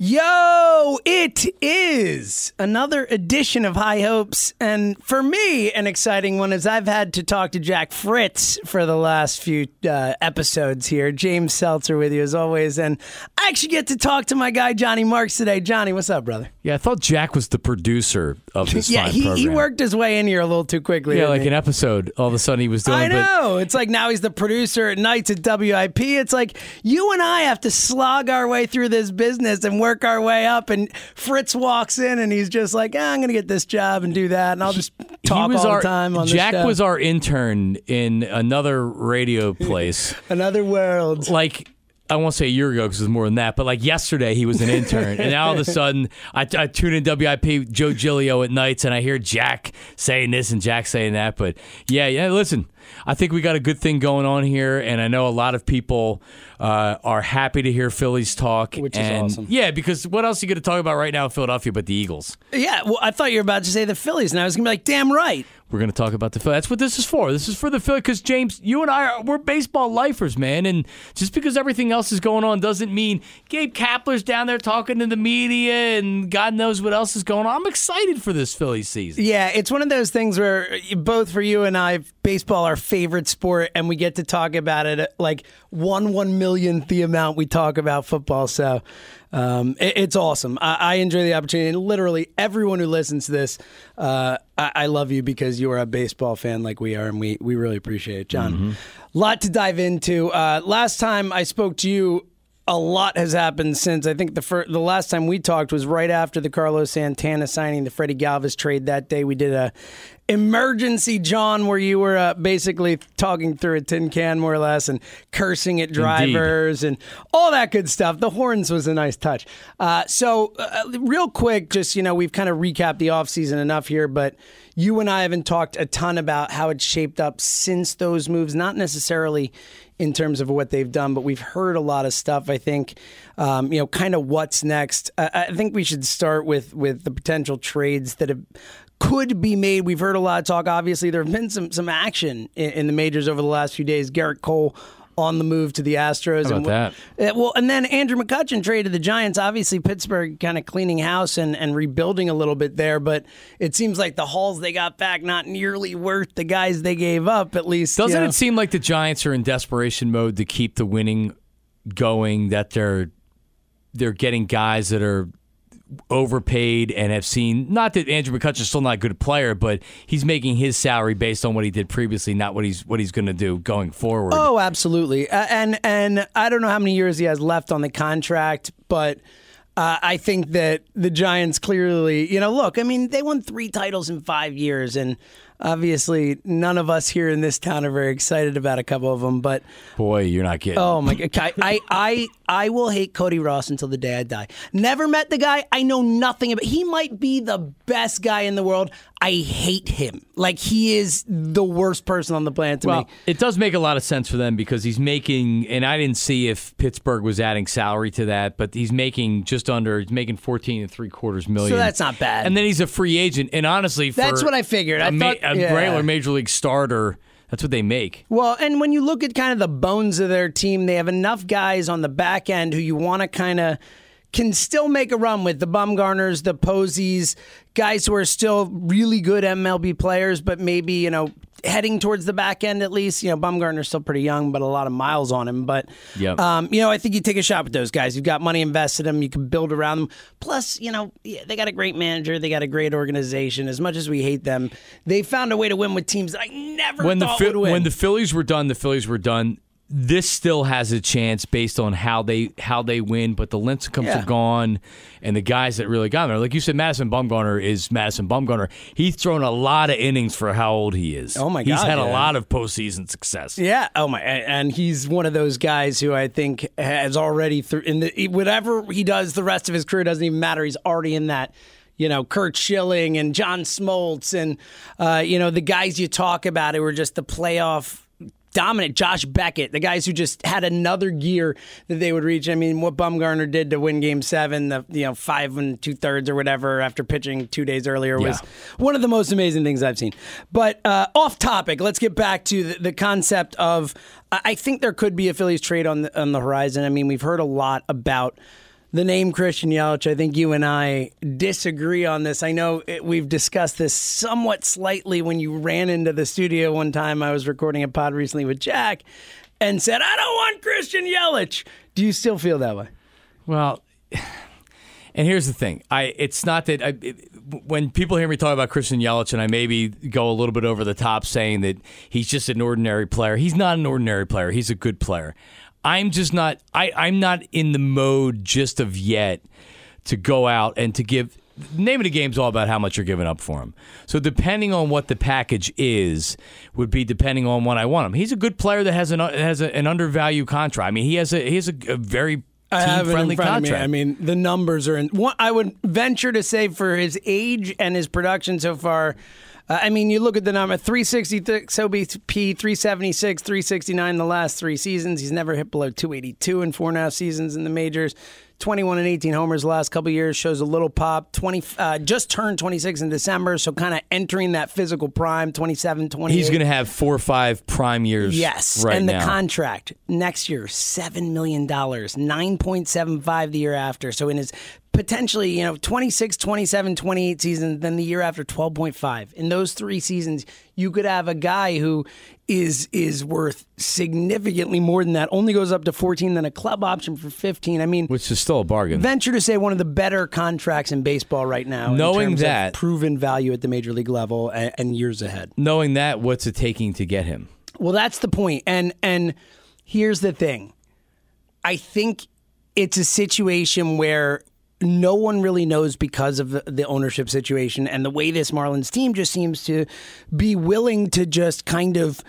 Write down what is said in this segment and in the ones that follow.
Yo, it is another edition of High Hopes. And for me, an exciting one is I've had to talk to Jack Fritz for the last few uh, episodes here. James Seltzer with you as always. And I actually get to talk to my guy, Johnny Marks, today. Johnny, what's up, brother? Yeah, I thought Jack was the producer of this yeah, fine he, program. he worked his way in here a little too quickly. Yeah, like he? an episode. All of a sudden, he was doing. I but- know. It's like now he's the producer at nights at WIP. It's like you and I have to slog our way through this business and work our way up. And Fritz walks in and he's just like, ah, I'm going to get this job and do that. And I'll just talk all our, the time on Jack show. was our intern in another radio place. Another world. like I won't say a year ago because it was more than that, but like yesterday he was an intern, and now all of a sudden I, I tune in WIP Joe Giglio at nights, and I hear Jack saying this and Jack saying that. But yeah, yeah, listen, I think we got a good thing going on here, and I know a lot of people uh, are happy to hear Phillies talk, Which is awesome. Yeah, because what else are you going to talk about right now in Philadelphia but the Eagles? Yeah, well, I thought you were about to say the Phillies, and I was going to be like, damn right. We're going to talk about the Phillies. That's what this is for. This is for the Phillies because James, you and I are we're baseball lifers, man. And just because everything else is going on doesn't mean Gabe Kapler's down there talking to the media and God knows what else is going on. I'm excited for this Phillies season. Yeah, it's one of those things where both for you and I, baseball our favorite sport, and we get to talk about it like one one millionth the amount we talk about football. So um, it- it's awesome. I, I enjoy the opportunity, and literally everyone who listens to this, uh, I, I love you because you are a baseball fan like we are, and we we really appreciate it, John. Lot to dive into. Uh, last time I spoke to you a lot has happened since I think the fir- the last time we talked was right after the Carlos Santana signing, the Freddie Galvis trade. That day we did a emergency John where you were uh, basically talking through a tin can more or less and cursing at drivers and all that good stuff. The horns was a nice touch. Uh, so uh, real quick, just you know, we've kind of recapped the offseason enough here, but you and I haven't talked a ton about how it's shaped up since those moves, not necessarily in terms of what they've done, but we've heard a lot of stuff. I think, um, you know, kind of what's next. I, I think we should start with with the potential trades that have could be made. We've heard a lot of talk. Obviously, there have been some some action in, in the majors over the last few days. Gerrit Cole on the move to the Astros. How and about Uh, well, and then Andrew McCutchen traded the Giants. Obviously, Pittsburgh kind of cleaning house and, and rebuilding a little bit there, but it seems like the hauls they got back not nearly worth the guys they gave up. At least, Doesn't know. it seem like the Giants are in desperation mode to keep the winning going? That they're they're getting guys that are overpaid and have seen not that Andrew McCutchen's still not a good player, but he's making his salary based on what he did previously, not what he's what he's going to do going forward. Oh, absolutely. Uh, and and I don't know how many years he has left on the contract, but uh, I think that the Giants clearly, you know, look, I mean, they won three titles in five years, and obviously none of us here in this town are very excited about a couple of them. But Boy, you're not kidding. oh my god, I, I I I will hate Cody Ross until the day I die. Never met the guy. I know nothing about. He might be the best guy in the world. I hate him. Like he is the worst person on the planet to Well, me. it does make a lot of sense for them because he's making, and I didn't see if Pittsburgh was adding salary to that, but he's making just under, he's making fourteen and three quarters million. So that's not bad. And then he's a free agent, and honestly, for That's what I figured. I ma- thought- a yeah. regular major league starter, that's what they make. Well, and when you look at kind of the bones of their team, they have enough guys on the back end who you want to kind of can still make a run with the Bumgarners, the Posies, guys who are still really good MLB players, but maybe, you know, heading towards the back end at least. You know, Bumgarner's still pretty young, but a lot of miles on him. But, Yep. um, you know, I think you take a shot with those guys. You've got money invested in them. You can build around them. Plus, you know, they got a great manager. They got a great organization. As much as we hate them, they found a way to win with teams that I never when the thought Phil- would win. when the Phillies were done, the Phillies were done. This still has a chance based on how they how they win, but the Lincecums Yeah. are gone, and the guys that really got there, like you said, Madison Bumgarner is Madison Bumgarner. He's thrown a lot of innings for how old he is. Oh, my god, he's had a lot of postseason success. Yeah. Oh my. And he's one of those guys who I think has already through in the whatever he does the rest of his career doesn't even matter. He's already in that. You know, Curt Schilling and John Smoltz and uh, you know the guys you talk about who were just the playoff dominant. Josh Beckett, the guys who just had another gear that they would reach. I mean, what Bumgarner did to win Game Seven, the you know five and two thirds or whatever after pitching two days earlier was Yeah. one of the most amazing things I've seen. But uh, off topic, let's get back to the, the concept of. I I think there could be a Phillies trade on the, on the horizon. I mean, we've heard a lot about the name Christian Yelich. I think you and I disagree on this. I know it, we've discussed this somewhat slightly when you ran into the studio one time. I was recording a pod recently with Jack and said, "I don't want Christian Yelich." Do you still feel that way? Well, and here's the thing: I it's not that I, it, when people hear me talk about Christian Yelich, and I maybe go a little bit over the top saying that he's just an ordinary player. He's not an ordinary player. He's a good player. I'm just not. I I'm not in the mode just of yet to go out and to give. Name of the game's all about how much you're giving up for him. So depending on what the package is, would be depending on what I want him. He's a good player that has an has a, an undervalued contract. I mean, he has a he has a, a very I have it in team-friendly front of me. contract. I mean, the numbers are in. One, I would venture to say for his age and his production so far. Uh, I mean, you look at the number 366 OBP, 376, 369 the last three seasons. He's never hit below 282 in four and a half seasons in the majors. 21 and 18 homers the last couple years shows a little pop. 20 uh, just turned 26 in December, so kind of entering that physical prime. 27, 28. He's going to have four or five prime years. Yes, right and the now. contract next year seven million dollars, nine point seven five the year after. So in his potentially, you know, 26, 27, 28 seasons, then the year after 12.5. In those three seasons, you could have a guy who is is worth significantly more than that. Only goes up to 14 than a club option for 15. I mean, which is still a bargain. venture to say one of the better contracts in baseball right now. in Knowing that- proven value at the major league level and, and years ahead. Knowing that, what's it taking to get him? Well, that's the point. And and here's the thing. I think it's a situation where no one really knows because of the, ownership situation and the way this Marlins team just seems to be willing to just kind of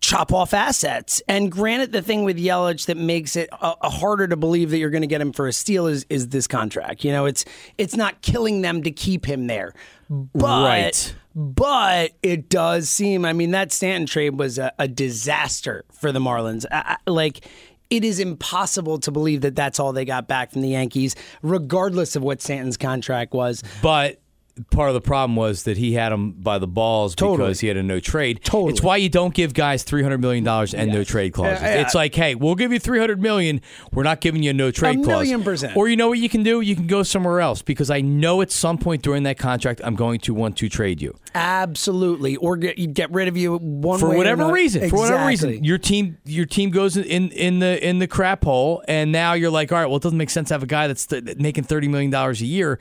chop off assets. And granted, the thing with Yelich that makes it uh, harder to believe that you're going to get him for a steal is is this contract. You know, it's it's not killing them to keep him there, but. Right. But it does seem, I mean, that Stanton trade was a, a disaster for the Marlins. I, I- like, it is impossible to believe that that's all they got back from the Yankees, regardless of what Stanton's contract was. But part of the problem was that he had him by the balls Totally. because he had a no trade. Totally. It's why you don't give guys three hundred million dollars and no trade clauses. Yeah, yeah. It's like, hey, we'll give you three hundred million. We're not giving you a no trade A clause. million percent. Or you know what you can do? You can go somewhere else because I know at some point during that contract I'm going to want to trade you Absolutely. Or get, get rid of you one for way whatever another. reason. For whatever reason, your team your team goes in in the in the crap hole, and now you're like, all right, well, it doesn't make sense to have a guy that's th- making thirty million dollars a year.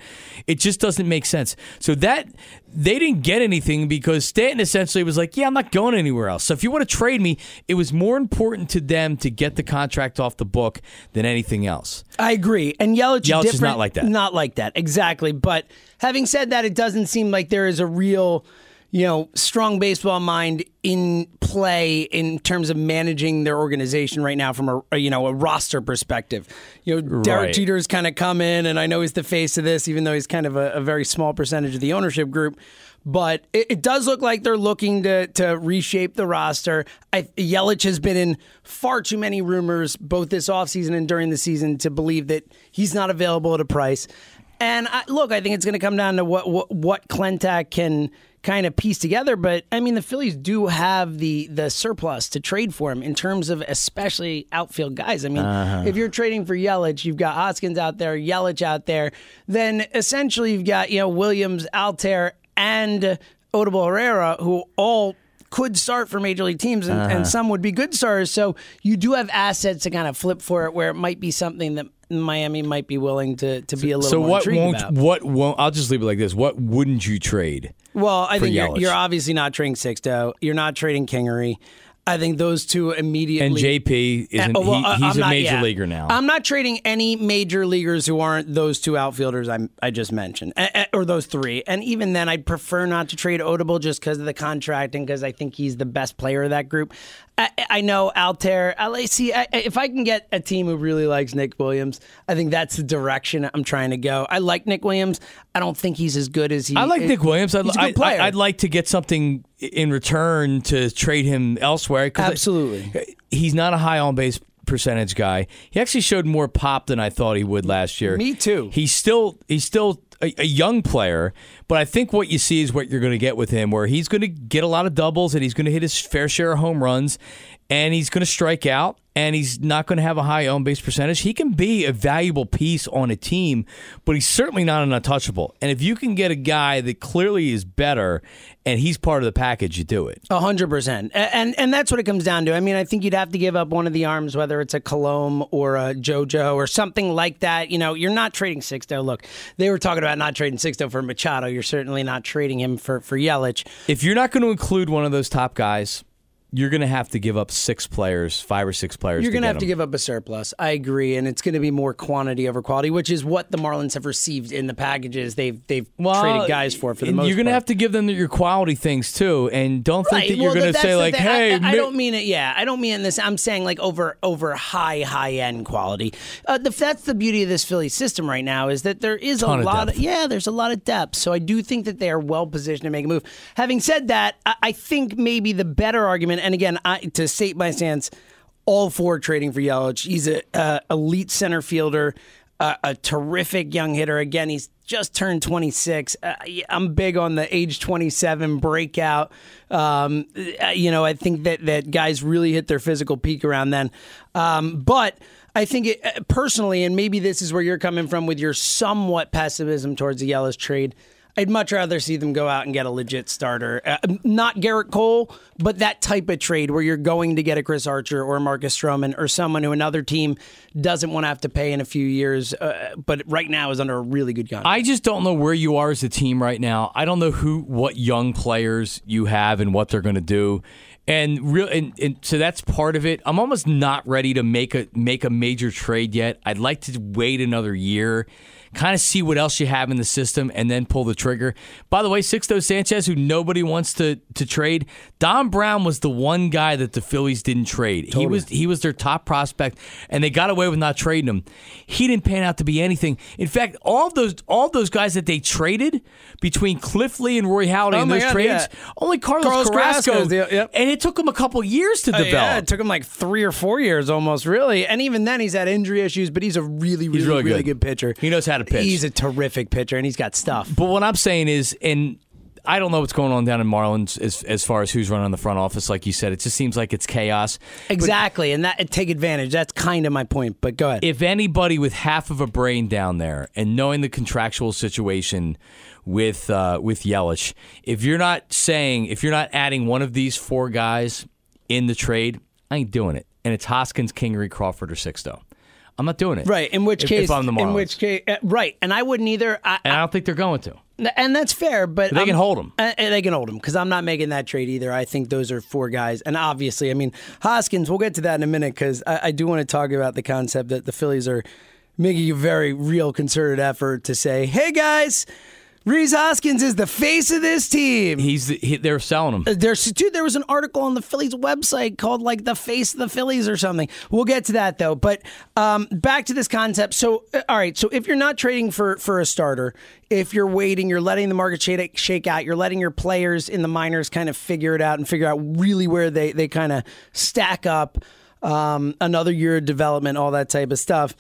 It just doesn't make sense. So that they didn't get anything because Stanton essentially was like, yeah, I'm not going anywhere else. So if you want to trade me, it was more important to them to get the contract off the book than anything else. I agree. And Yelich, Yelich is not like that. Not like that, exactly. But having said that, it doesn't seem like there is a real, you know, strong baseball mind in play in terms of managing their organization right now from a, you know a roster perspective. You know, Derek Right. Jeter's kind of come in, and I know he's the face of this, even though he's kind of a, a very small percentage of the ownership group. But it, it does look like they're looking to to reshape the roster. I, Yelich has been in far too many rumors, both this offseason and during the season, to believe that he's not available at a price. And I, look, I think it's going to come down to what what, what Klentak can kind of piece together. But I mean, the Phillies do have the the surplus to trade for him in terms of especially outfield guys. I mean, uh-huh. if you're trading for Yelich, you've got Hoskins out there, Yelich out there. Then essentially, you've got you know Williams, Altherr, and Odubel Herrera, who all could start for major league teams, and, and uh-huh. some would be good stars. So you do have assets to kind of flip for it, where it might be something that Miami might be willing to to be a little So more what won't about. what won't? I'll just leave it like this. What wouldn't you trade? Well, I think you're, you're obviously not trading Sixto. You're not trading Kingery. I think those two immediately. And JP isn't. Uh, well, he, I- he's I'm a major leaguer now. I'm not trading any major leaguers who aren't those two outfielders I'm, I just mentioned, or those three. And even then, I'd prefer not to trade Odubel just because of the contract and because I think he's the best player of that group. I, I know Altherr. I see I, if I can get a team who really likes Nick Williams. I think that's the direction I'm trying to go. I like Nick Williams. I don't think he's as good as he. I like Nick Williams. I'd, He's a good player. I, would like to get something in return to trade him elsewhere. Absolutely. he's not a high on base percentage guy. He actually showed more pop than I thought he would last year. Me too. He's still he's still a, a young player, but I think what you see is what you're going to get with him, where he's going to get a lot of doubles and he's going to hit his fair share of home runs, and he's going to strike out. And he's not going to have a high on base percentage. He can be a valuable piece on a team, but he's certainly not an untouchable. And if you can get a guy that clearly is better and he's part of the package, you do it. A hundred percent, and and that's what it comes down to. I mean, I think you'd have to give up one of the arms, whether it's a Kilome or a JoJo or something like that. You know, you're not trading Sixto. Look, they were talking about not trading Sixto for Machado. You're certainly not trading him for for Yelich. If you're not going to include one of those top guys, you're going to have to give up six players, five or six players. You're going to have to give up a surplus. I agree, and it's going to be more quantity over quality, which is what the Marlins have received in the packages they've they've traded guys for for the most. You're going to have to give them your quality things too, and don't think Right. that you're well, going to say like. I- "Hey, I, I mi- don't mean it. Yeah, I don't mean it this. I'm saying like over over high high end quality. Uh, the, that's the beauty of this Philly system right now is that there is a of lot depth. of yeah, there's a lot of depth. So I do think that they are well positioned to make a move. Having said that, I, I think maybe the better argument, and again, I, to state my stance, all for trading for Yelich. He's a uh, elite center fielder. Uh, a terrific young hitter. Again, he's just turned 26. Uh, I'm big on the age 27 breakout. Um, uh, you know, I think that that guys really hit their physical peak around then. Um, but I think it, uh, personally, and maybe this is where you're coming from with your somewhat pessimism towards the Yelich trade. I'd much rather see them go out and get a legit starter. Uh, not Gerrit Cole, but that type of trade where you're going to get a Chris Archer or Marcus Stroman or someone who another team doesn't want to have to pay in a few years, uh, but right now is under a really good contract. I just don't know where you are as a team right now. I don't know who, what young players you have, and what they're going to do. And and, and so that's part of it. I'm almost not ready to make a make a major trade yet. I'd like to wait another year, kind of see what else you have in the system, and then pull the trigger. By the way, Sixto Sanchez, who nobody wants to to trade, Dom Brown was the one guy that the Phillies didn't trade. He was he was their top prospect, and they got away with not trading him. He didn't pan out to be anything. In fact, all of those all of those guys that they traded between Cliff Lee and Roy Halladay Oh in those God, trades, yeah. only Carlos, Carlos Carrasco, Carrasco's the- yep. and it took him a couple years to Uh, develop. Yeah, it took him like three or four years almost, really. And even then, he's had injury issues, but he's a really, really, really really, good. good. pitcher. He knows how to pitch. He's a terrific pitcher, and he's got stuff. But what I'm saying is, and I don't know what's going on down in Marlins as as far as who's running the front office. Like you said, it just seems like it's chaos. Exactly, and that take advantage. That's kind of my point. But go ahead. If anybody with half of a brain down there and knowing the contractual situation with uh, with Yelich, if you're not saying, if you're not adding one of these four guys in the trade, I ain't doing it. And it's Hoskins, Kingery, Crawford, or Sixto. I'm not doing it. right. In which If- case, if I'm the in which case, uh, right. And I wouldn't either. I, and I don't think they're going to. And that's fair, but They can I'm- hold 'em. Uh, uh, they can hold him because I'm not making that trade either. I think those are four guys, and obviously, I mean Hoskins. We'll get to that in a minute because I, I do want to talk about the concept that the Phillies are making a very real concerted effort to say, "Hey guys, Rhys Hoskins is the face of this team. He's the, he, they're selling him. There's dude. There was an article on the Phillies website called like the face of the Phillies or something. We'll get to that though. But um, back to this concept. So uh, all right. So if you're not trading for for a starter, if you're waiting, you're letting the market shake, shake out. You're letting your players in the minors kind of figure it out and figure out really where they they kind of stack up. Um, another year of development, all that type of stuff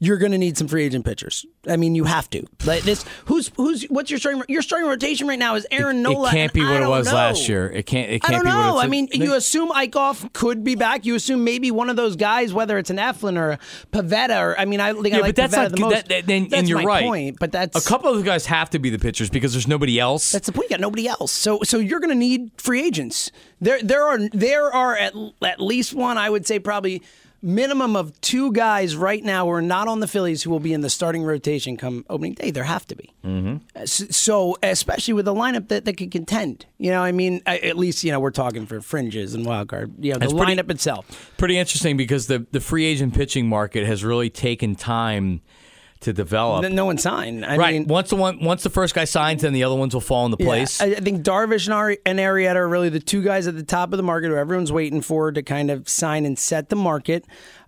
you're going to need some free agent pitchers. I mean, you have to. Like this, who's who's what's your starting your starting rotation right now is Aaron Nola. It can't be what it was know. last year. It can't. It can't I don't know. what I mean, you assume Eickhoff could be back. You assume maybe one of those guys, whether it's an Eflin or a Pivetta, or I mean, I think yeah, I like but that's Pivetta not the most. that, that, then, that's and you're my right. Point, but that's a couple of those guys have to be the pitchers because there's nobody else. That's the point. You got nobody else. So so you're going to need free agents. There there are there are at at least one. I would say probably minimum of two guys right now who are not on the Phillies who will be in the starting rotation come opening day. There have to be. Mm-hmm. So, especially with a lineup that, that can contend. You know, I mean, at least, you know, we're talking for fringes and wild card. You know, the That's lineup pretty- itself. Pretty interesting because the the free agent pitching market has really taken time to develop. Then no one signed. I right. mean, once the one once the first guy signs, then the other ones will fall into place. Yeah, I I think Darvish and, Ari- and Arrieta are really the two guys at the top of the market who everyone's waiting for to kind of sign and set the market.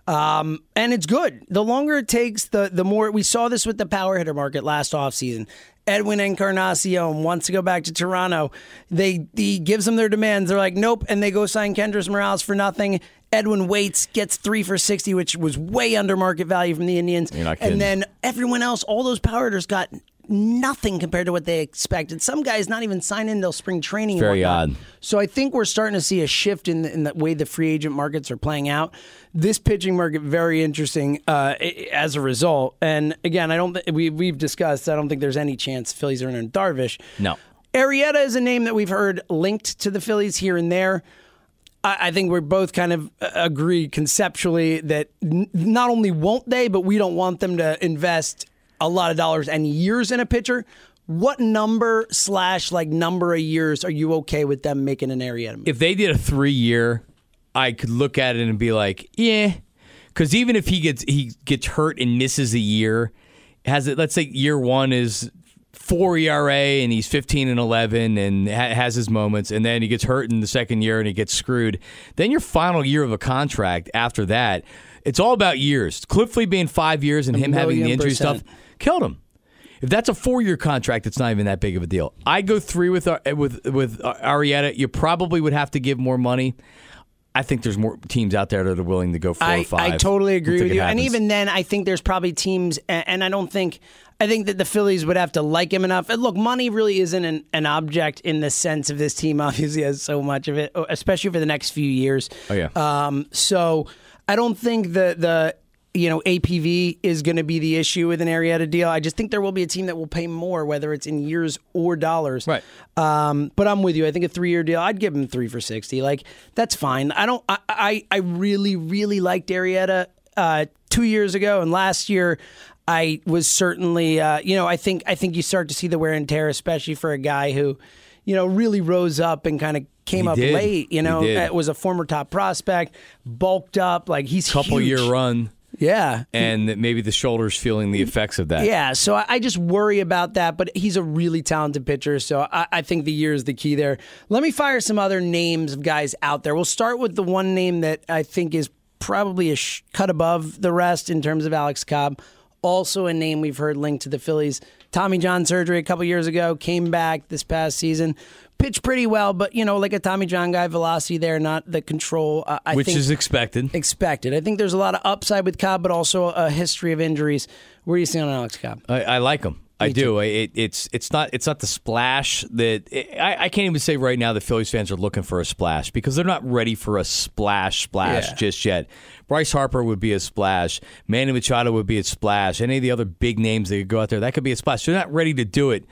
Um, and it's good. The longer it takes, the the more we saw this with the power hitter market last offseason. Edwin Encarnacion wants to go back to Toronto. They he gives them their demands. They're like, nope, and they go sign Kendrys Morales for nothing. Edwin waits, gets three for sixty, which was way under market value from the Indians. You're not kidding. and then everyone else, all those power hitters got nothing compared to what they expected. Some guys not even sign in till spring training. Very odd. So I think we're starting to see a shift in the, in the way the free agent markets are playing out. This pitching market very interesting uh, as a result. And again, I don't. th- We we've discussed. I don't think there's any chance Phillies are in Darvish. No. Arrieta is a name that we've heard linked to the Phillies here and there. I I think we're both kind of uh, agree conceptually that n- not only won't they, but we don't want them to invest a lot of dollars and years in a pitcher. What number slash like number of years are you okay with them making an Arrieta? if they did a three year, I could look at it and be like, yeah, because even if he gets he gets hurt and misses a year, has it? Let's say year one is four ERA and he's fifteen and eleven and ha- has his moments, and then he gets hurt in the second year and he gets screwed. Then your final year of a contract after that, it's all about years. Cliff Lee being five years and him having the injury percent. stuff killed him. If that's a four-year contract, it's not even that big of a deal. I go three with with with Arrieta. You probably would have to give more money. I think there's more teams out there that are willing to go four I, or five. I totally agree with it you. And even then, I think there's probably teams, and, and I don't think, I think that the Phillies would have to like him enough. And look, money really isn't an, an object in the sense of this team obviously has so much of it, especially for the next few years. Oh, yeah. Um, so I don't think the, the, you know, AAV is going to be the issue with an Arrieta deal. I just think there will be a team that will pay more, whether it's in years or dollars. Right. Um, but I'm with you. I think a three year deal, I'd give him three for sixty. Like that's fine. I don't. I I, I really really liked Arrieta uh, two years ago, and last year I was certainly. Uh, you know, I think I think you start to see the wear and tear, especially for a guy who, you know, really rose up and kind of came He up did. late. You know, did. Uh, was a former top prospect, bulked up. Like he's a couple huge. year run, Yeah. and that maybe the shoulders feeling the effects of that. Yeah, so I, I just worry about that, but he's a really talented pitcher, so I, I think the year is the key there. Let me fire some other names of guys out there. We'll start with the one name that I think is probably a sh- cut above the rest in terms of Alex Cobb. Also, a name we've heard linked to the Phillies. Tommy John surgery a couple years ago, came back this past season, pitched pretty well, but you know, like a Tommy John guy, velocity there, not the control. Uh, I which think is expected. expected. I think there's a lot of upside with Cobb, but also a history of injuries. Where do you see on Alex Cobb? I, I like him. I do. It, it's it's not it's not the splash that I, I can't even say right now the Phillies fans are looking for a splash because they're not ready for a splash splash Yeah. just yet. Bryce Harper would be a splash. Manny Machado would be a splash. Any of the other big names that could go out there that could be a splash. They're not ready to do it,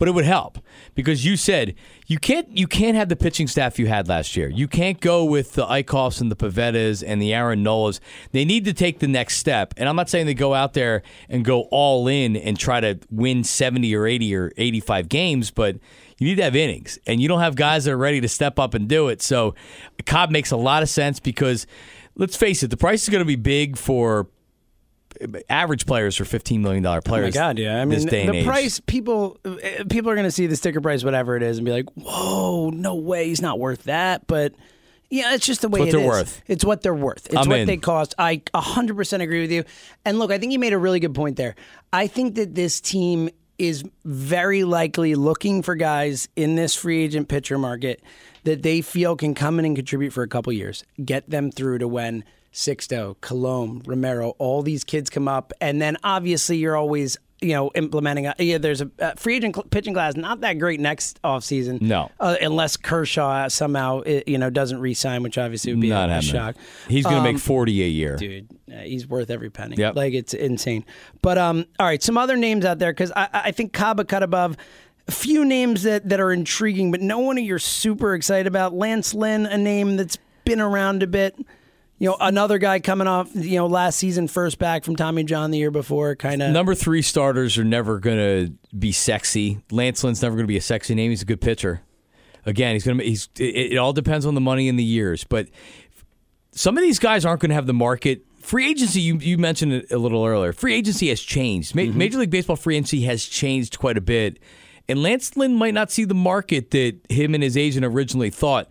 but it would help because you said you can't you can't have the pitching staff you had last year. You can't go with the Eickhoffs and the Pivettas and the Aaron Nolas. They need to take the next step. And I'm not saying they go out there and go all in and try to win 70 or 80 or 85 games, but you need to have innings, and you don't have guys that are ready to step up and do it. So Cobb makes a lot of sense because let's face it, the price is going to be big for average players are fifteen million dollar Oh my players. god, yeah. I mean, this day and the age. price people uh, people are going to see the sticker price, whatever it is, and be like, "Whoa, no way, he's not worth that." But yeah, it's just the way what it they're is. worth. It's what they're worth. It's I'm what in. they cost. I 100% agree with you. And look, I think you made a really good point there. I think that this team is very likely looking for guys in this free agent pitcher market that they feel can come in and contribute for a couple years, get them through to when Sixto, Kilome, Romero, all these kids come up, and then obviously you're always you know implementing. A, yeah, there's a, a free agent cl- pitching class not that great next offseason. No. uh, unless Kershaw somehow you know doesn't re-sign, which obviously would be Not a, a shock. He's going to Um, make forty a year. dude. Uh, he's worth every penny. Yep. Like it's insane. But um, all right, some other names out there because I, I think Kaba cut above. A few names that, that are intriguing, but no one you're super excited about. Lance Lynn, a name that's been around a bit. You know, another guy coming off, you know, last season first back from Tommy John the year before, kind of. Number three starters are never going to be sexy. Lance Lynn's never going to be a sexy name. He's a good pitcher. Again, he's going to. He's. It, it all depends on the money and the years, but some of these guys aren't going to have the market. Free agency, you, you mentioned it a little earlier. Free agency has changed. Ma- mm-hmm. Major League Baseball free agency has changed quite a bit. And Lance Lynn might not see the market that him and his agent originally thought.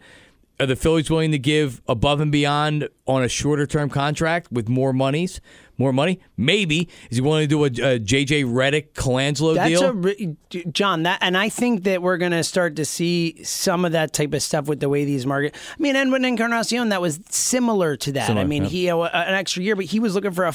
Are the Phillies willing to give above and beyond on a shorter term contract with more monies? More money? Maybe. Is he willing to do a, a JJ Redick Colangelo That's deal? a John. That and I think that we're going to start to see some of that type of stuff with the way these market. I mean, Edwin Encarnacion that was similar to that. Similar, I mean, yeah. he uh, an extra year, but he was looking for a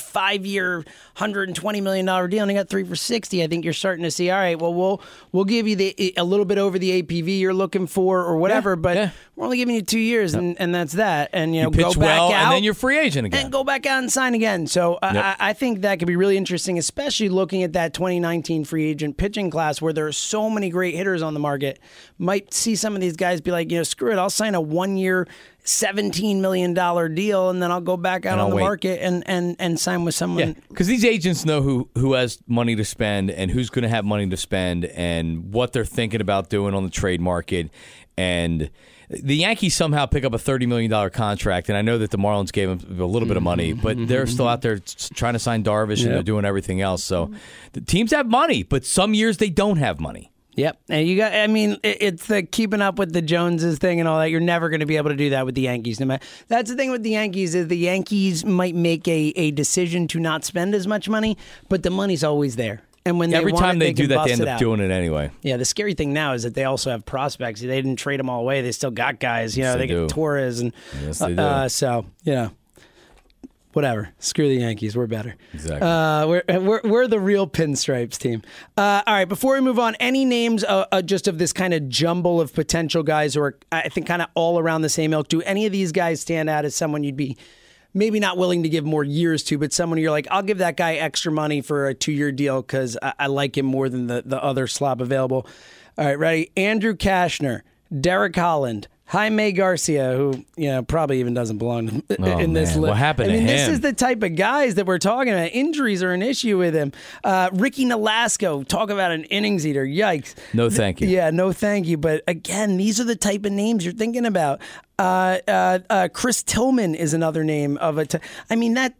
hundred and twenty million dollar deal, and he got three for sixty. I think you're starting to see. All right, well, we'll we'll give you the a little bit over the AAV you're looking for, or whatever. but yeah. we're only giving you two years, and, and that's that. And you know, you pitch go back well, out and then you're free agent again. and go back out and sign again. So uh, Yep. I, I think that could be really interesting, especially looking at that 2019 free agent pitching class where there are so many great hitters on the market. Might see some of these guys be like, you know, screw it, I'll sign a one year. $17 million deal, and then I'll go back out And on I'll the wait. market and, and, and sign with someone. Yeah, because these agents know who who has money to spend and who's going to have money to spend and what they're thinking about doing on the trade market. And the Yankees somehow pick up a thirty million dollar contract, and I know that the Marlins gave them a little bit of money, mm-hmm. but mm-hmm. they're still mm-hmm. out there trying to sign Darvish and they're doing everything else. So the teams have money, but some years they don't have money. Yep, and you got. I mean, it's the keeping up with the Joneses thing and all that. You're never going to be able to do that with the Yankees. No matter. That's the thing with the Yankees is the Yankees might make a, a decision to not spend as much money, but the money's always there. And when they Every want time it, they, they do that, they end up doing it anyway. Yeah, the scary thing now is that they also have prospects. They didn't trade them all away. They still got guys. You know, Yes, they, they do. Torres and Yes, do. Uh, so you know, whatever. Screw the Yankees. We're better. Exactly. Uh, we're, we're we're the real pinstripes team. Uh, all right. Before we move on, any names uh, uh, just of this kind of jumble of potential guys who are I think kind of all around the same ilk? Do any of these guys stand out as someone you'd be? Maybe not willing to give more years to, but someone you're like, I'll give that guy extra money for a two year deal because I, I like him more than the, the other slob available. All right, ready? Andrew Cashner, Derek Holland, Jaime Garcia, who you know probably even doesn't belong in Oh, this man. list. What happened I mean, this is the type of guys that we're talking about. Injuries are an issue with him. Uh, Ricky Nolasco, talk about an innings eater. Yikes. No, thank you. Yeah, no, thank you. But again, these are the type of names you're thinking about. Uh, uh, uh, Chris Tillman is another name of a. T- I mean that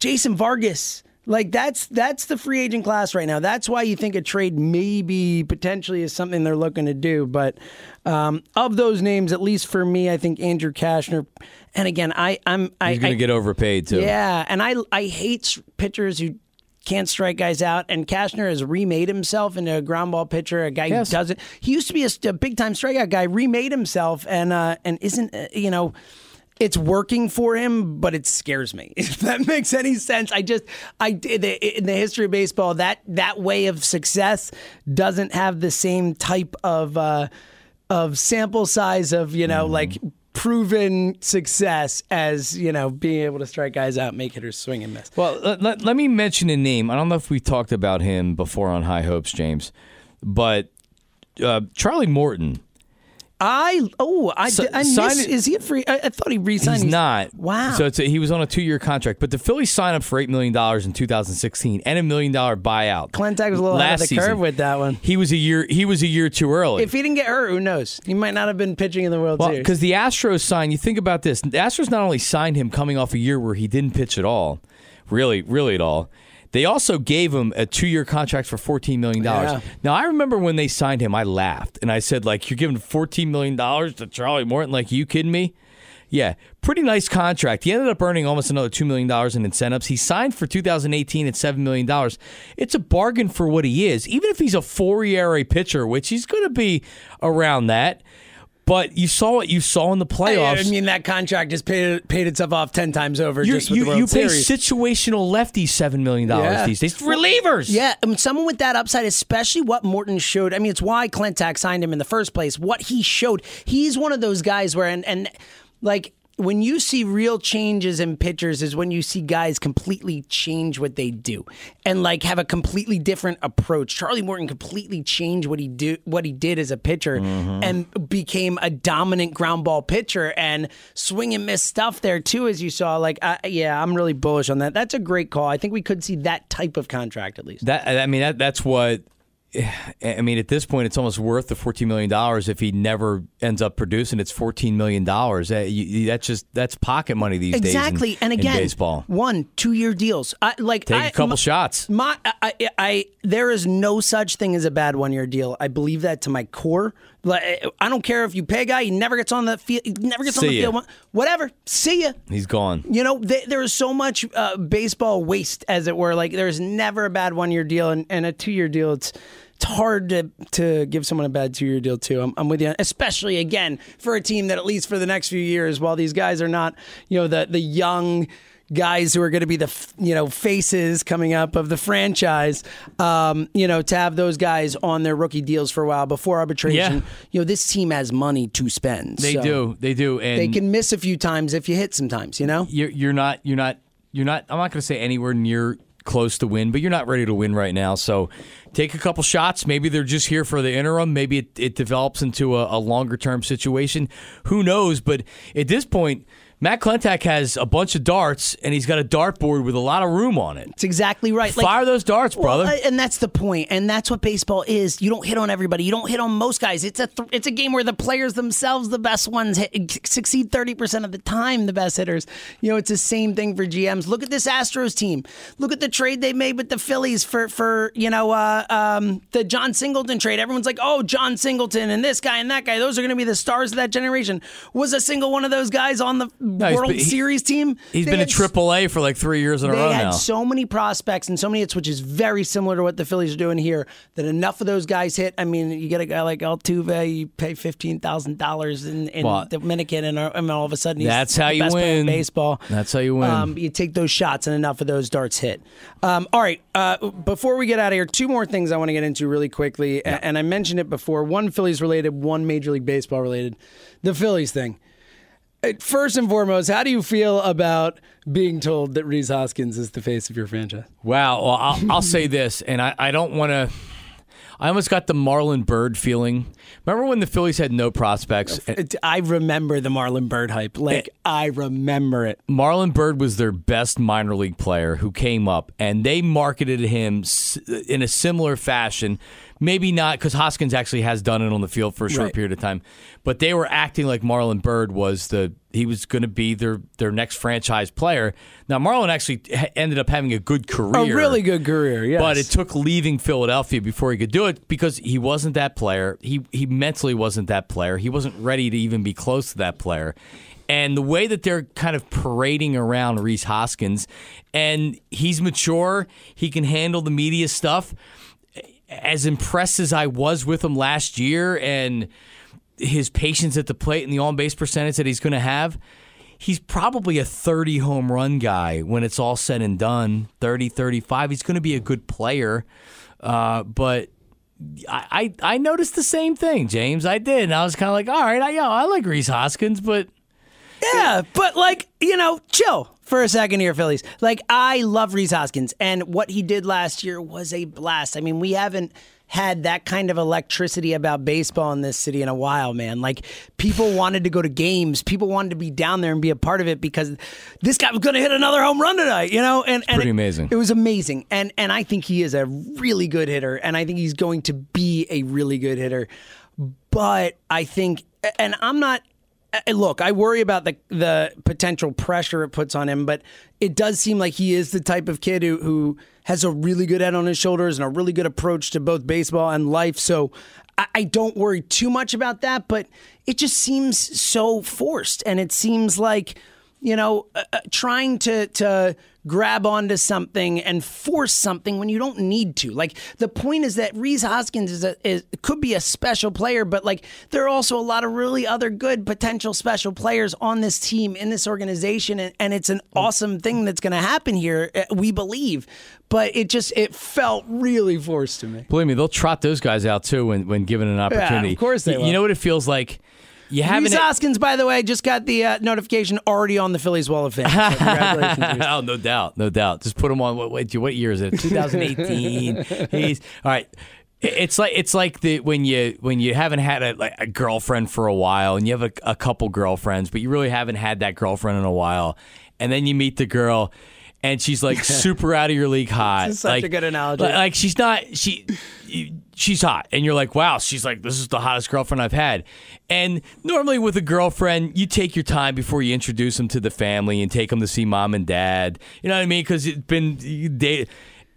Jason Vargas. Like that's that's the free agent class right now. That's why you think a trade maybe potentially is something they're looking to do. But um, of those names, at least for me, I think Andrew Cashner. And again, I I'm I, He's going to get overpaid too. yeah, and I I hate pitchers who can't strike guys out. And Cashner has remade himself into a ground ball pitcher, a guy Yes. who doesn't. He used to be a big time strikeout guy, remade himself, and uh, and isn't uh, you know. It's working for him, but it scares me. If that makes any sense, I just I in the, in the history of baseball that that way of success doesn't have the same type of uh, of sample size of you know like proven success as you know being able to strike guys out, make hitters swing and miss. Well, let, let, let me mention a name. I don't know if we talked about him before on High Hopes, James, but uh, Charlie Morton. I oh I, did- I miss, is he a free? I, I thought he re-signed. He's not. Wow. So it's a, he was on a two-year contract, but the Phillies signed up for eight million dollars in 2016 and a million dollar buyout. Klentak was a little last out of the season. curve with that one. He was a year. He was a year too early. If he didn't get hurt, who knows? He might not have been pitching in the World Well, Series. because the Astros signed. You think about this. The Astros not only signed him coming off a year where he didn't pitch at all, really, really at all. They also gave him a two-year contract for fourteen million dollars. Yeah. Now I remember when they signed him, I laughed and I said, "Like you're giving fourteen million dollars to Charlie Morton? Like you kidding me?" Yeah, pretty nice contract. He ended up earning almost another two million dollars in incentives. He signed for 2018 at seven million dollars. It's a bargain for what he is, even if he's a four ERA pitcher, which he's going to be around that. But you saw what you saw in the playoffs. I mean, that contract just paid paid itself off ten times over. you just with you, you pay Series. situational lefties seven million dollars Yeah. these days. Relievers. Yeah, I mean, someone with that upside, especially what Morton showed. I mean, it's why Klentak signed him in the first place. What he showed, he's one of those guys where, and, and like, when you see real changes in pitchers is when you see guys completely change what they do and like have a completely different approach. Charlie Morton completely changed what he do what he did as a pitcher mm-hmm. and became a dominant ground ball pitcher and swing and miss stuff there too as you saw like I, yeah, I'm really bullish on that. That's a great call. I think we could see that type of contract at least. That I mean that that's what I mean at this point it's almost worth the fourteen million dollars if he never ends up producing. It's fourteen million dollars. That's just that's pocket money these exactly. days. Exactly, and in again, baseball. one, two year deals. I, like Take I- a couple my- shots. My, I, I, there is no such thing as a bad one year deal. I believe that to my core. Like, I don't care if you pay a guy, he never gets on the field. He never gets on the ya. field. Whatever. See ya. He's gone. You know, th- there is so much uh, baseball waste, as it were. Like, there's never a bad one year deal, and, and a two year deal. It's it's hard to to give someone a bad two year deal too. I'm, I'm with you, especially again for a team that at least for the next few years, while these guys are not, you know, the the young guys who are going to be the you know faces coming up of the franchise um, you know to have those guys on their rookie deals for a while before arbitration Yeah. you know this team has money to spend They so do. They do. And they can miss a few times if you hit sometimes you know you're, you're not you're not you're not I'm not going to say anywhere near close to win, but you're not ready to win right now. So take a couple shots. Maybe they're just here for the interim. Maybe it, it develops into a, a longer term situation. Who knows? But at this point, Matt Klentak has a bunch of darts and he's got a dartboard with a lot of room on it. It's exactly right. Fire those darts, brother. I- and that's the point, and that's what baseball is. You don't hit on everybody. You don't hit on most guys. It's a th- it's a game where the players themselves, the best ones, hit, succeed thirty percent of the time. The best hitters. You know, it's the same thing for GMs. Look at this Astros team. Look at the trade they made with the Phillies for for you know uh, um, the Jon Singleton trade. Everyone's like, oh, Jon Singleton and this guy and that guy. Those are going to be the stars of that generation. Was a single one of those guys on the he's World been- Series team? He's They been a had triple A for like three years in a row. they row had now. so many prospects and so many hits, which is very similar to what the Phillies are doing here. That enough of those guys hit. I mean, you get a guy like Altuve, you pay fifteen thousand dollars in, in Well, Dominican, and, uh, and all of a sudden he's That's how the you best player in win. baseball. That's how you win. Um, you take those shots, and enough of those darts hit. Um, all right. Uh, before we get out of here, two more things I want to get into really quickly, A- and I mentioned it before. One Phillies related, one Major League Baseball related. The Phillies thing. Uh, First and foremost, how do you feel about being told that Rhys Hoskins is the face of your franchise? Wow. Well, I'll, I'll say this, and I, I don't want to. I almost got the Marlon Byrd feeling. Remember when the Phillies had no prospects? I remember the Marlon Byrd hype. Like I remember it. Marlon Byrd was their best minor league player who came up, and they marketed him in a similar fashion. Maybe not because Hoskins actually has done it on the field for a short Right. period of time, but they were acting like Marlon Byrd was the he was going to be their their next franchise player. Now Marlon actually ended up having a good career, A really good career, yes. but it took leaving Philadelphia before he could do it because he wasn't that player. He he mentally wasn't that player. He wasn't ready to even be close to that player. And the way that they're kind of parading around Rhys Hoskins, and he's mature, he can handle the media stuff. As impressed as I was with him last year, and his patience at the plate and the on base percentage that he's going to have, he's probably a 30 home run guy when it's all said and done. 30 35 he's going to be a good player. Uh, but I, I I noticed the same thing james. I did and i was kind of like all right I, yeah, I like rhys hoskins but Yeah, but like you know, chill for a second here, Phillies. Like I love Rhys Hoskins, and what he did last year was a blast. I mean, we haven't had that kind of electricity about baseball in this city in a while, man. Like people wanted to go to games, people wanted to be down there and be a part of it because this guy was going to hit another home run tonight, you know. And, and pretty it- amazing. It was amazing, and and I think he is a really good hitter, and I think he's going to be a really good hitter. But I think, and I'm not look, I worry about the the potential pressure it puts on him, but it does seem like he is the type of kid who who has a really good head on his shoulders and a really good approach to both baseball and life. So I, I don't worry too much about that, but it just seems so forced, and it seems like you know, uh, uh, trying to to grab onto something and force something when you don't need to. Like the point is that Rhys Hoskins is, a, is could be a special player, but like there are also a lot of really other good potential special players on this team in this organization, and, and it's an awesome thing that's going to happen here. uh, We believe, but it just it felt really forced to me. Believe me, they'll trot those guys out too when, when given an opportunity. Of course they You- will. You know what it feels like? You haven't. Hoskins, by the way, just got the uh, notification already on the Phillies Wall of Fame. So congratulations. Oh, no doubt, no doubt. Just put him on. What, what, what year is it? 2018. He's all right. It's like it's like the when you when you haven't had a, like a girlfriend for a while and you have a, a couple girlfriends, but you really haven't had that girlfriend in a while, and then you meet the girl. And she's like super out of your league hot. Such like, a good analogy. Like, like she's not she she's hot and you're like wow she's like this is the hottest girlfriend i've had and normally with a girlfriend you take your time before you introduce them to the family and take them to see mom and dad you know what i mean because it's been date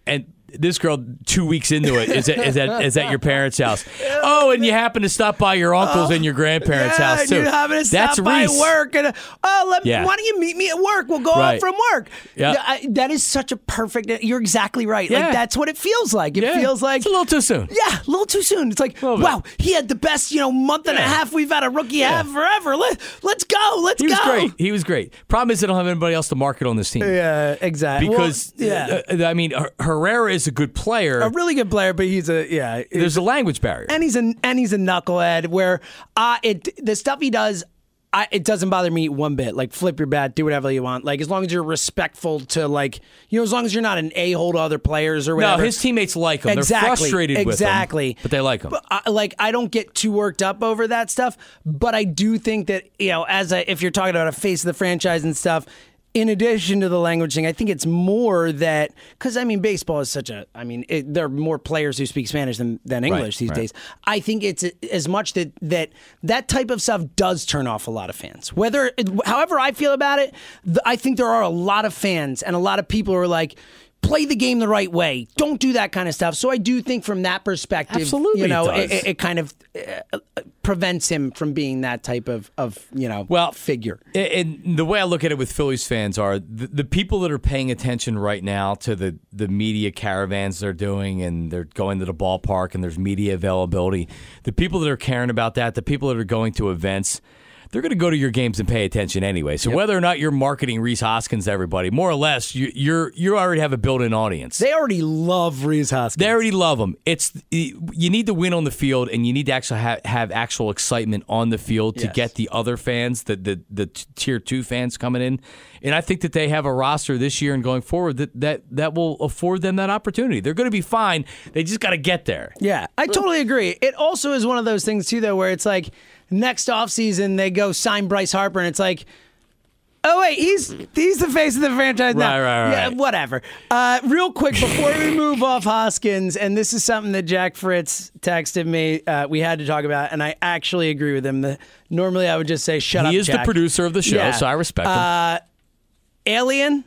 and this girl two weeks into it is at, is at, is at your parents' house. Oh, and you happen to stop by your uncle's and your grandparents' yeah, house too. you happen to stop That's by Reese. work and oh, let, Yeah. why don't you meet me at work? We'll go out from work. Yeah. I- that is such a perfect. You're exactly right. Yeah. Like that's what it feels like. It Yeah. feels like it's a little too soon. Yeah, a little too soon. It's like, wow, he had the best, you know, month and a half we've had a rookie have forever. Let, let's go. Let's go. He was great. He was great. Problem is, they don't have anybody else to market on this team. Yeah, exactly. Because Well, yeah, uh, I mean, Her- Herrera is a good player. a really good player, but he's a yeah. There's a language barrier. and he's a and he's a knucklehead. Where uh, it the stuff he does. I, it doesn't bother me one bit. Like flip your bat, do whatever you want. Like as long as you're respectful to like you know, as long as you're not an a hole to other players or whatever. no, his teammates like him. Exactly. They're frustrated exactly. with him, but they like him. But I, like I don't get too worked up over that stuff, but I do think that you know, as a, if you're talking about a face of the franchise and stuff. In addition to the language thing, I think it's more that because I mean, baseball is such a. I mean, it, there are more players who speak Spanish than, than English these right. days. I think it's as much that that that type of stuff does turn off a lot of fans. Whether, however, I feel about it, I think there are a lot of fans and a lot of people who are like. Play the game the right way. Don't do that kind of stuff. So I do think, from that perspective, Absolutely you know, does. it, it kind of uh, prevents him from being that type of, of you know, well, figure. And and the way I look at it with Phillies fans are the, the people that are paying attention right now to the, the media caravans they're doing and they're going to the ballpark and there's media availability. The people that are caring about that, the people that are going to events, they're going to go to your games and pay attention anyway. So whether or not you're marketing Rhys Hoskins to everybody, more or less, you, you're you already have a built-in audience. They already love Rhys Hoskins. They already love him. It's you need to win on the field, and you need to actually have, have actual excitement on the field to Yes. get the other fans, the, the the tier two fans coming in. And I think that they have a roster this year and going forward that that, that will afford them that opportunity. They're going to be fine. They just got to get there. Yeah, I totally agree. It also is one of those things too, though, where it's like next offseason they go sign Bryce Harper, and it's like. Oh wait, he's he's the face of the franchise now. Right, right, Yeah, right. whatever. Uh, real quick before we move off Hoskins, and this is something that Jack Fritz texted me. Uh, we had to talk about, and I actually agree with him. The, normally, I would just say, "Shut up." He is the producer of the show, Yeah. so I respect him. Uh, Alien.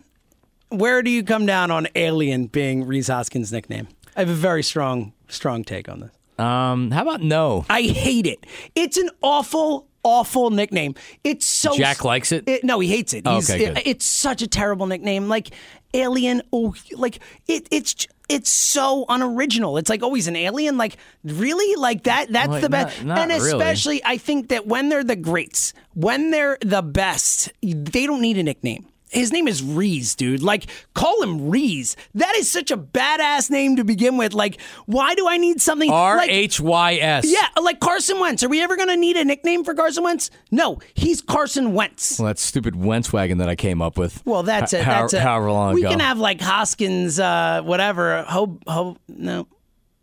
Where do you come down on Alien being Rhys Hoskins' nickname? I have a very strong, strong take on this. Um, how about no? I hate it. It's an awful, awful nickname. It's so Jack likes it? no, he hates it. Oh, He's- okay, it- it's such a terrible nickname. Like alien. Oh, like it. It's it's so unoriginal. It's like always an alien. Like really, like that. That's Well, the best. not- not and really. especially, I think that when they're the greats, when they're the best, they don't need a nickname. His name is Rhys, dude. Like, call him Rhys. That is such a badass name to begin with. Like, why do I need something R H Y S. yeah, like Carson Wentz. Are we ever going to need a nickname for Carson Wentz? No, he's Carson Wentz. Well, that stupid Wentz wagon that I came up with. Well, that's it. how- That's it. However long we ago. can have like Hoskins, uh, whatever. Hope, hope, no.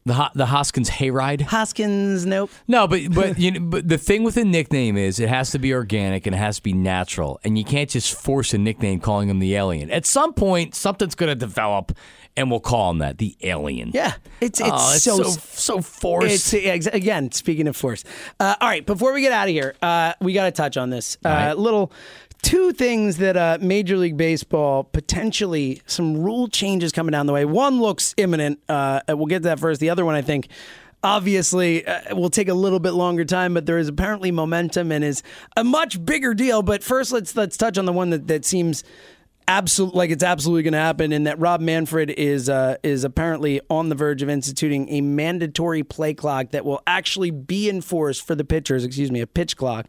The Ho- the Hoskins hayride. Hoskins, nope. No, but but you know, but the thing with a nickname is it has to be organic and it has to be natural, and you can't just force a nickname calling him the alien. At some point, something's going to develop, and we'll call him that, the alien. Yeah, it's it's, Oh, it's so so so forced. It's again speaking of force. Uh, all right, before we get out of here, uh, we got to touch on this uh, right. little two things that uh, Major League Baseball potentially some rule changes coming down the way. One looks imminent. Uh, we'll get to that first. The other one, I think. Obviously, uh, will take a little bit longer time, but there is apparently momentum and is a much bigger deal. But first, let's let's touch on the one that, that seems absolute like it's absolutely going to happen, and that Rob Manfred is uh, is apparently on the verge of instituting a mandatory play clock that will actually be enforced for the pitchers. Excuse me, a pitch clock.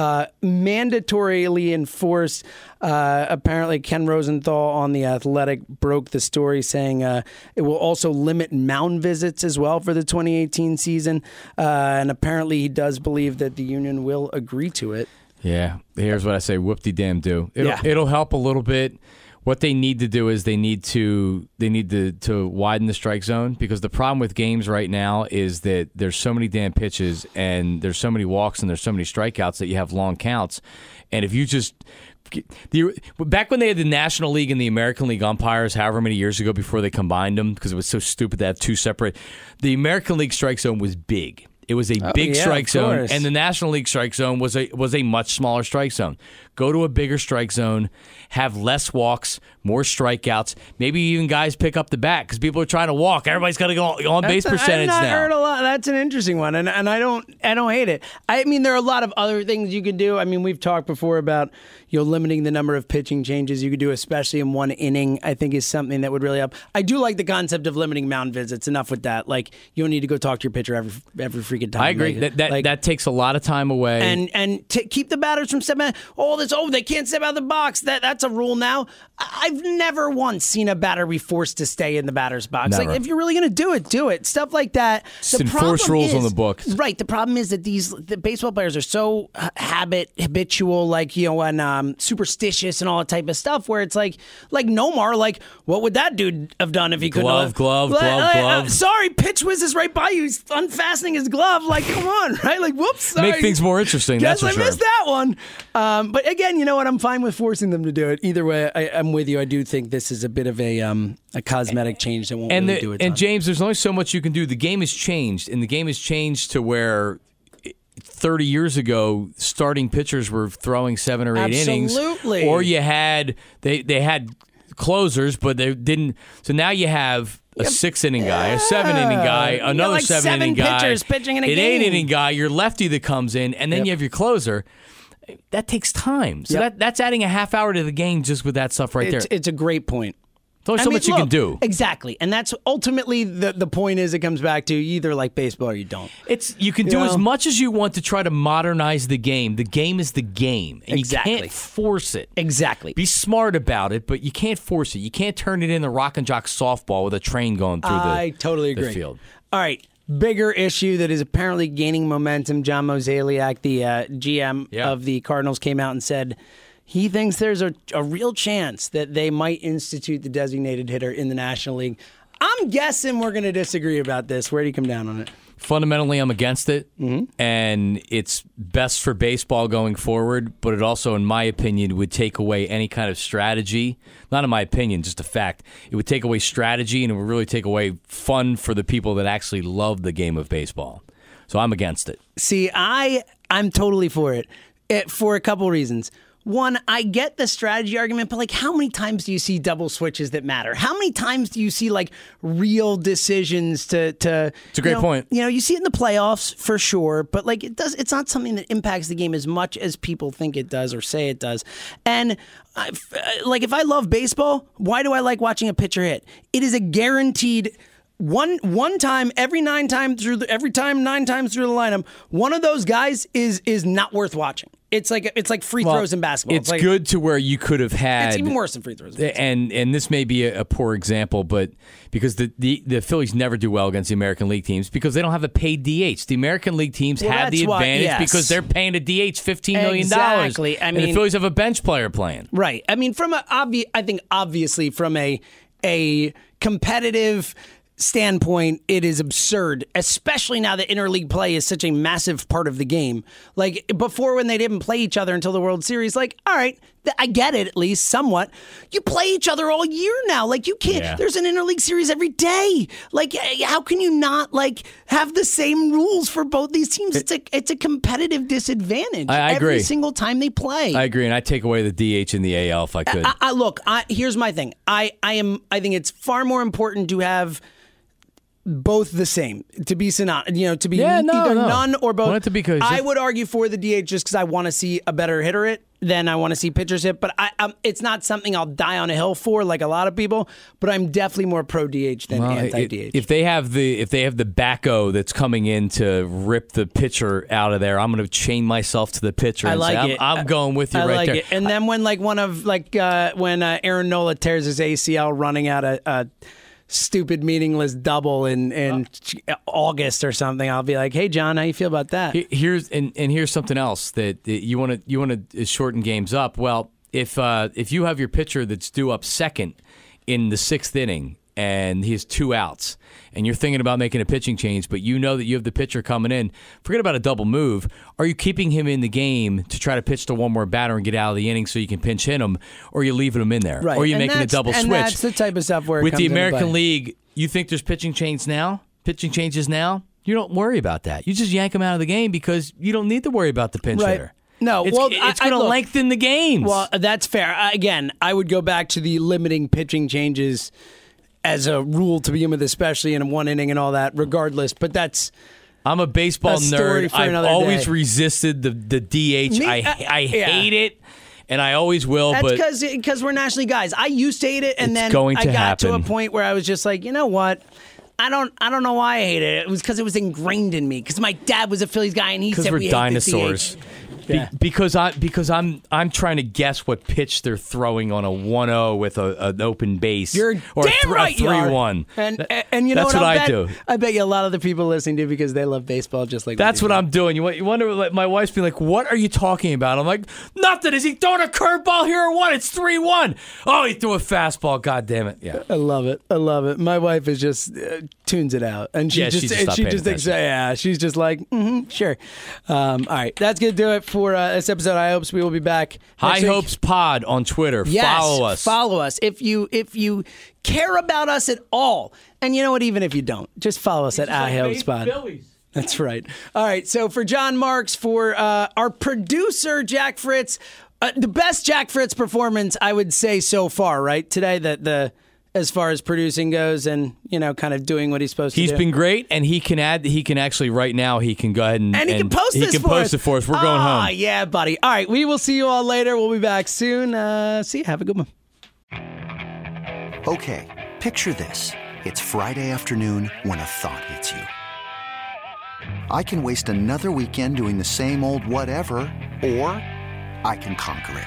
Uh, mandatorily enforced. Uh, apparently, Ken Rosenthal on the Athletic broke the story, saying uh, it will also limit mound visits as well for the 2018 season. Uh, and apparently, he does believe that the union will agree to it. Yeah, here's what I say: whoop de damn do. It'll, Yeah. it'll help a little bit. What they need to do is they need to they need to to widen the strike zone because the problem with games right now is that there's so many damn pitches and there's so many walks and there's so many strikeouts that you have long counts, and if you just the back when they had the National League and the American League umpires, however many years ago before they combined them because it was so stupid to have two separate. The American League strike zone was big. It was a oh, big yeah, strike zone, and the National League strike zone was a was a much smaller strike zone. Go to a bigger strike zone, have less walks, more strikeouts. Maybe even guys pick up the bat because people are trying to walk. Everybody's got to go on base percentage I've not now. heard a lot. That's an interesting one, and and I don't I don't hate it. I mean, there are a lot of other things you can do. I mean, we've talked before about you know limiting the number of pitching changes you could do, especially in one inning. I think is something that would really help. I do like the concept of limiting mound visits. Enough with that. Like you don't need to go talk to your pitcher every every freaking time. I agree. Like, that that, like- that takes a lot of time away. and and to keep the batters from stepping. out. Oh, Oh, this oh they can't step out of the box. That that's a rule now. I've never once seen a batter be forced to stay in the batter's box. Never. Like if you're really gonna do it, do it. Stuff like that. Just enforce rules on the books. Right. The problem is that these the baseball players are so uh, habit habitual, like you know, and um, superstitious and all that type of stuff. Where it's like like Nomar, like what would that dude have done if he couldn't? Glove, have- glove, Like, glove, like, uh, glove. sorry, pitch whiz is right by you. He's unfastening his glove. Like, come on, right? Like, whoops. Sorry. Make things more interesting. Guess that's for I sure. missed that one. Um, but again, you know what? I'm fine with forcing them to do it. Either way, I, I'm with you. I do think this is a bit of a um, a cosmetic change that won't and really the- do it. and James, there's only so much you can do. The game has changed, and the game has changed to where. 30 years ago, starting pitchers were throwing seven or eight innings. Absolutely. Or you had they they had closers, but they didn't. So now you have a six inning guy, a seven inning guy, another like seven, seven inning guy, pitchers pitching in a an eight inning guy, your lefty that comes in, and then you have your closer. That takes time. So Yep. that that's adding a half hour to the game just with that stuff right it's, there. it's a great point. There's so mean, much you can do. Exactly. And that's ultimately the, the point is it comes back to you either like baseball or you don't. It's you can do You as much as you want to try to modernize the game. The game is the game, and Exactly. you can't force it. Exactly. Be smart about it, but you can't force it. You can't turn it into rock and jock softball with a train going through the, I totally the agree. field. All right. Bigger issue that is apparently gaining momentum. John Mozeliak, the uh, GM Yeah. of the Cardinals, came out and said he thinks there's a, a real chance that they might institute the designated hitter in the National League. I'm guessing we're going to disagree about this. Where do you come down on it? Fundamentally, I'm against it, Mm-hmm. and it's best for baseball going forward. But it also, in my opinion, would take away any kind of strategy. Not in my opinion, just a fact. It would take away strategy, and it would really take away fun for the people that actually love the game of baseball. So I'm against it. See, I I'm totally for it, it for a couple reasons. One, I get the strategy argument, but like, how many times do you see double switches that matter? How many times do you see like real decisions to to? It's a great you know, point. You know, you see it in the playoffs for sure, but like it does. It's not something that impacts the game as much as people think it does or say it does. And I, uh, like, if I love baseball, why do I like watching a pitcher hit? It is a guaranteed one one time every nine times through the, every time nine times through the lineup, one of those guys is is not worth watching. It's like it's like free throws in basketball. It's, like, good to where you could have had. It's even worse than free throws. And and this may be a, a poor example, but because the, the the Phillies never do well against the American League teams because they don't have a paid DH. The American League teams Well, have the that's why- advantage yes. because they're paying a DH fifteen million dollars. Exactly. I and the Phillies have a bench player playing. Right. I mean, from a obvi- I think obviously from a a competitive standpoint, it is absurd, especially now that interleague play is such a massive part of the game. Like before, when they didn't play each other until the World Series, like, all right, th- I get it at least somewhat. You play each other all year now. Like you can't. Yeah. There's an interleague series every day. Like eh, how can you not like have the same rules for both these teams? It's a it's a competitive disadvantage. I- I every agree. single time they play. I agree, and I take away the DH in the AL if I could. I, I look. I, here's my thing. I, I am. I think it's far more important to have both the same to be synony- you know to be Yeah, no, either no. none or both. Want to be. I would argue for the DH just because I want to see a better hitter it than I want to see pitchers hit. But I, um, it's not something I'll die on a hill for like a lot of people. But I'm definitely more pro DH than Well, anti i- DH. If they have the if they have the backo that's coming in to rip the pitcher out of there, I'm going to chain myself to the pitcher. I like say, I'm, it. I'm going with you I right like there. it. And then when like one of like uh, when uh, Aaron Nola tears his ACL running out a, a stupid meaningless double in in August or something, I'll be like, "Hey John, how you feel about that?" Here's and, and here's something else that that you want to you want to shorten games up. Well, if uh, if you have your pitcher that's due up second in the sixth inning and he has two outs, and you're thinking about making a pitching change, but you know that you have the pitcher coming in, forget about a double move. Are you keeping him in the game to try to pitch to one more batter and get out of the inning so you can pinch hit him, or are you leaving him in there, Right. or are you And making a double and switch? that's the type of stuff where it with the American. League, you think there's pitching changes now? Pitching changes now? You don't worry about that. You just yank him out of the game because you don't need to worry about the pinch Right. hitter. No, it's, well, it's going to lengthen the games. Well, that's fair. Again, I would go back to the limiting pitching changes as a rule to begin with, especially in one inning and all that. Regardless, but that's I'm a baseball a nerd. I've always day. resisted the the DH. Me- I uh, I yeah. hate it, and I always will. That's but because because we're nationally guys. I used to hate it, and then I got to a point where I was just like, you know what? I don't I don't know why I hate it. It was because it was ingrained in me. Because my dad was a Phillies guy, and he said we're we hate the dinosaurs. Be- because I because I'm I'm trying to guess what pitch they're throwing on a 1-0 with a, an open base You're or damn a, th- right a you are. 3-1. And That- and you know that's what, what, I'll bet, do. I bet you a lot of the people listening do because they love baseball just like That's do. what I'm doing. You, you wonder, like, my wife's being like, "What are you talking about?" I'm like, "Nothing. Is he throwing a curveball here or what? It's three one. Oh, he threw a fastball. God damn it! Yeah, I love it. I love it. My wife is just uh, tunes it out, and she Yeah, just she just and she just thinks, yeah, she's just like, mm-hmm, sure. Um, all right, that's gonna do it for uh, this episode. I hopes we will be back. High week. Hopes Pod on Twitter. Yes, Follow us. Follow us if you if you care about us at all, and you know what? Even if you don't, just follow us at High Hopes Pod. That's right. All right. So for John Marks, for uh, our producer Jack Fritz, uh, the best Jack Fritz performance I would say so far. Right today, that the as far as producing goes, and you know, kind of doing what he's supposed He's to do. He's been great, and he can add. He can actually right now. He can go ahead and and he can post he this can for post us. it for us. We're going Ah, home. yeah, buddy. All right, we will see you all later. We'll be back soon. Uh, see you. Have a good one. Okay, picture this. It's Friday afternoon when a thought hits you. I can waste another weekend doing the same old whatever, or I can conquer it.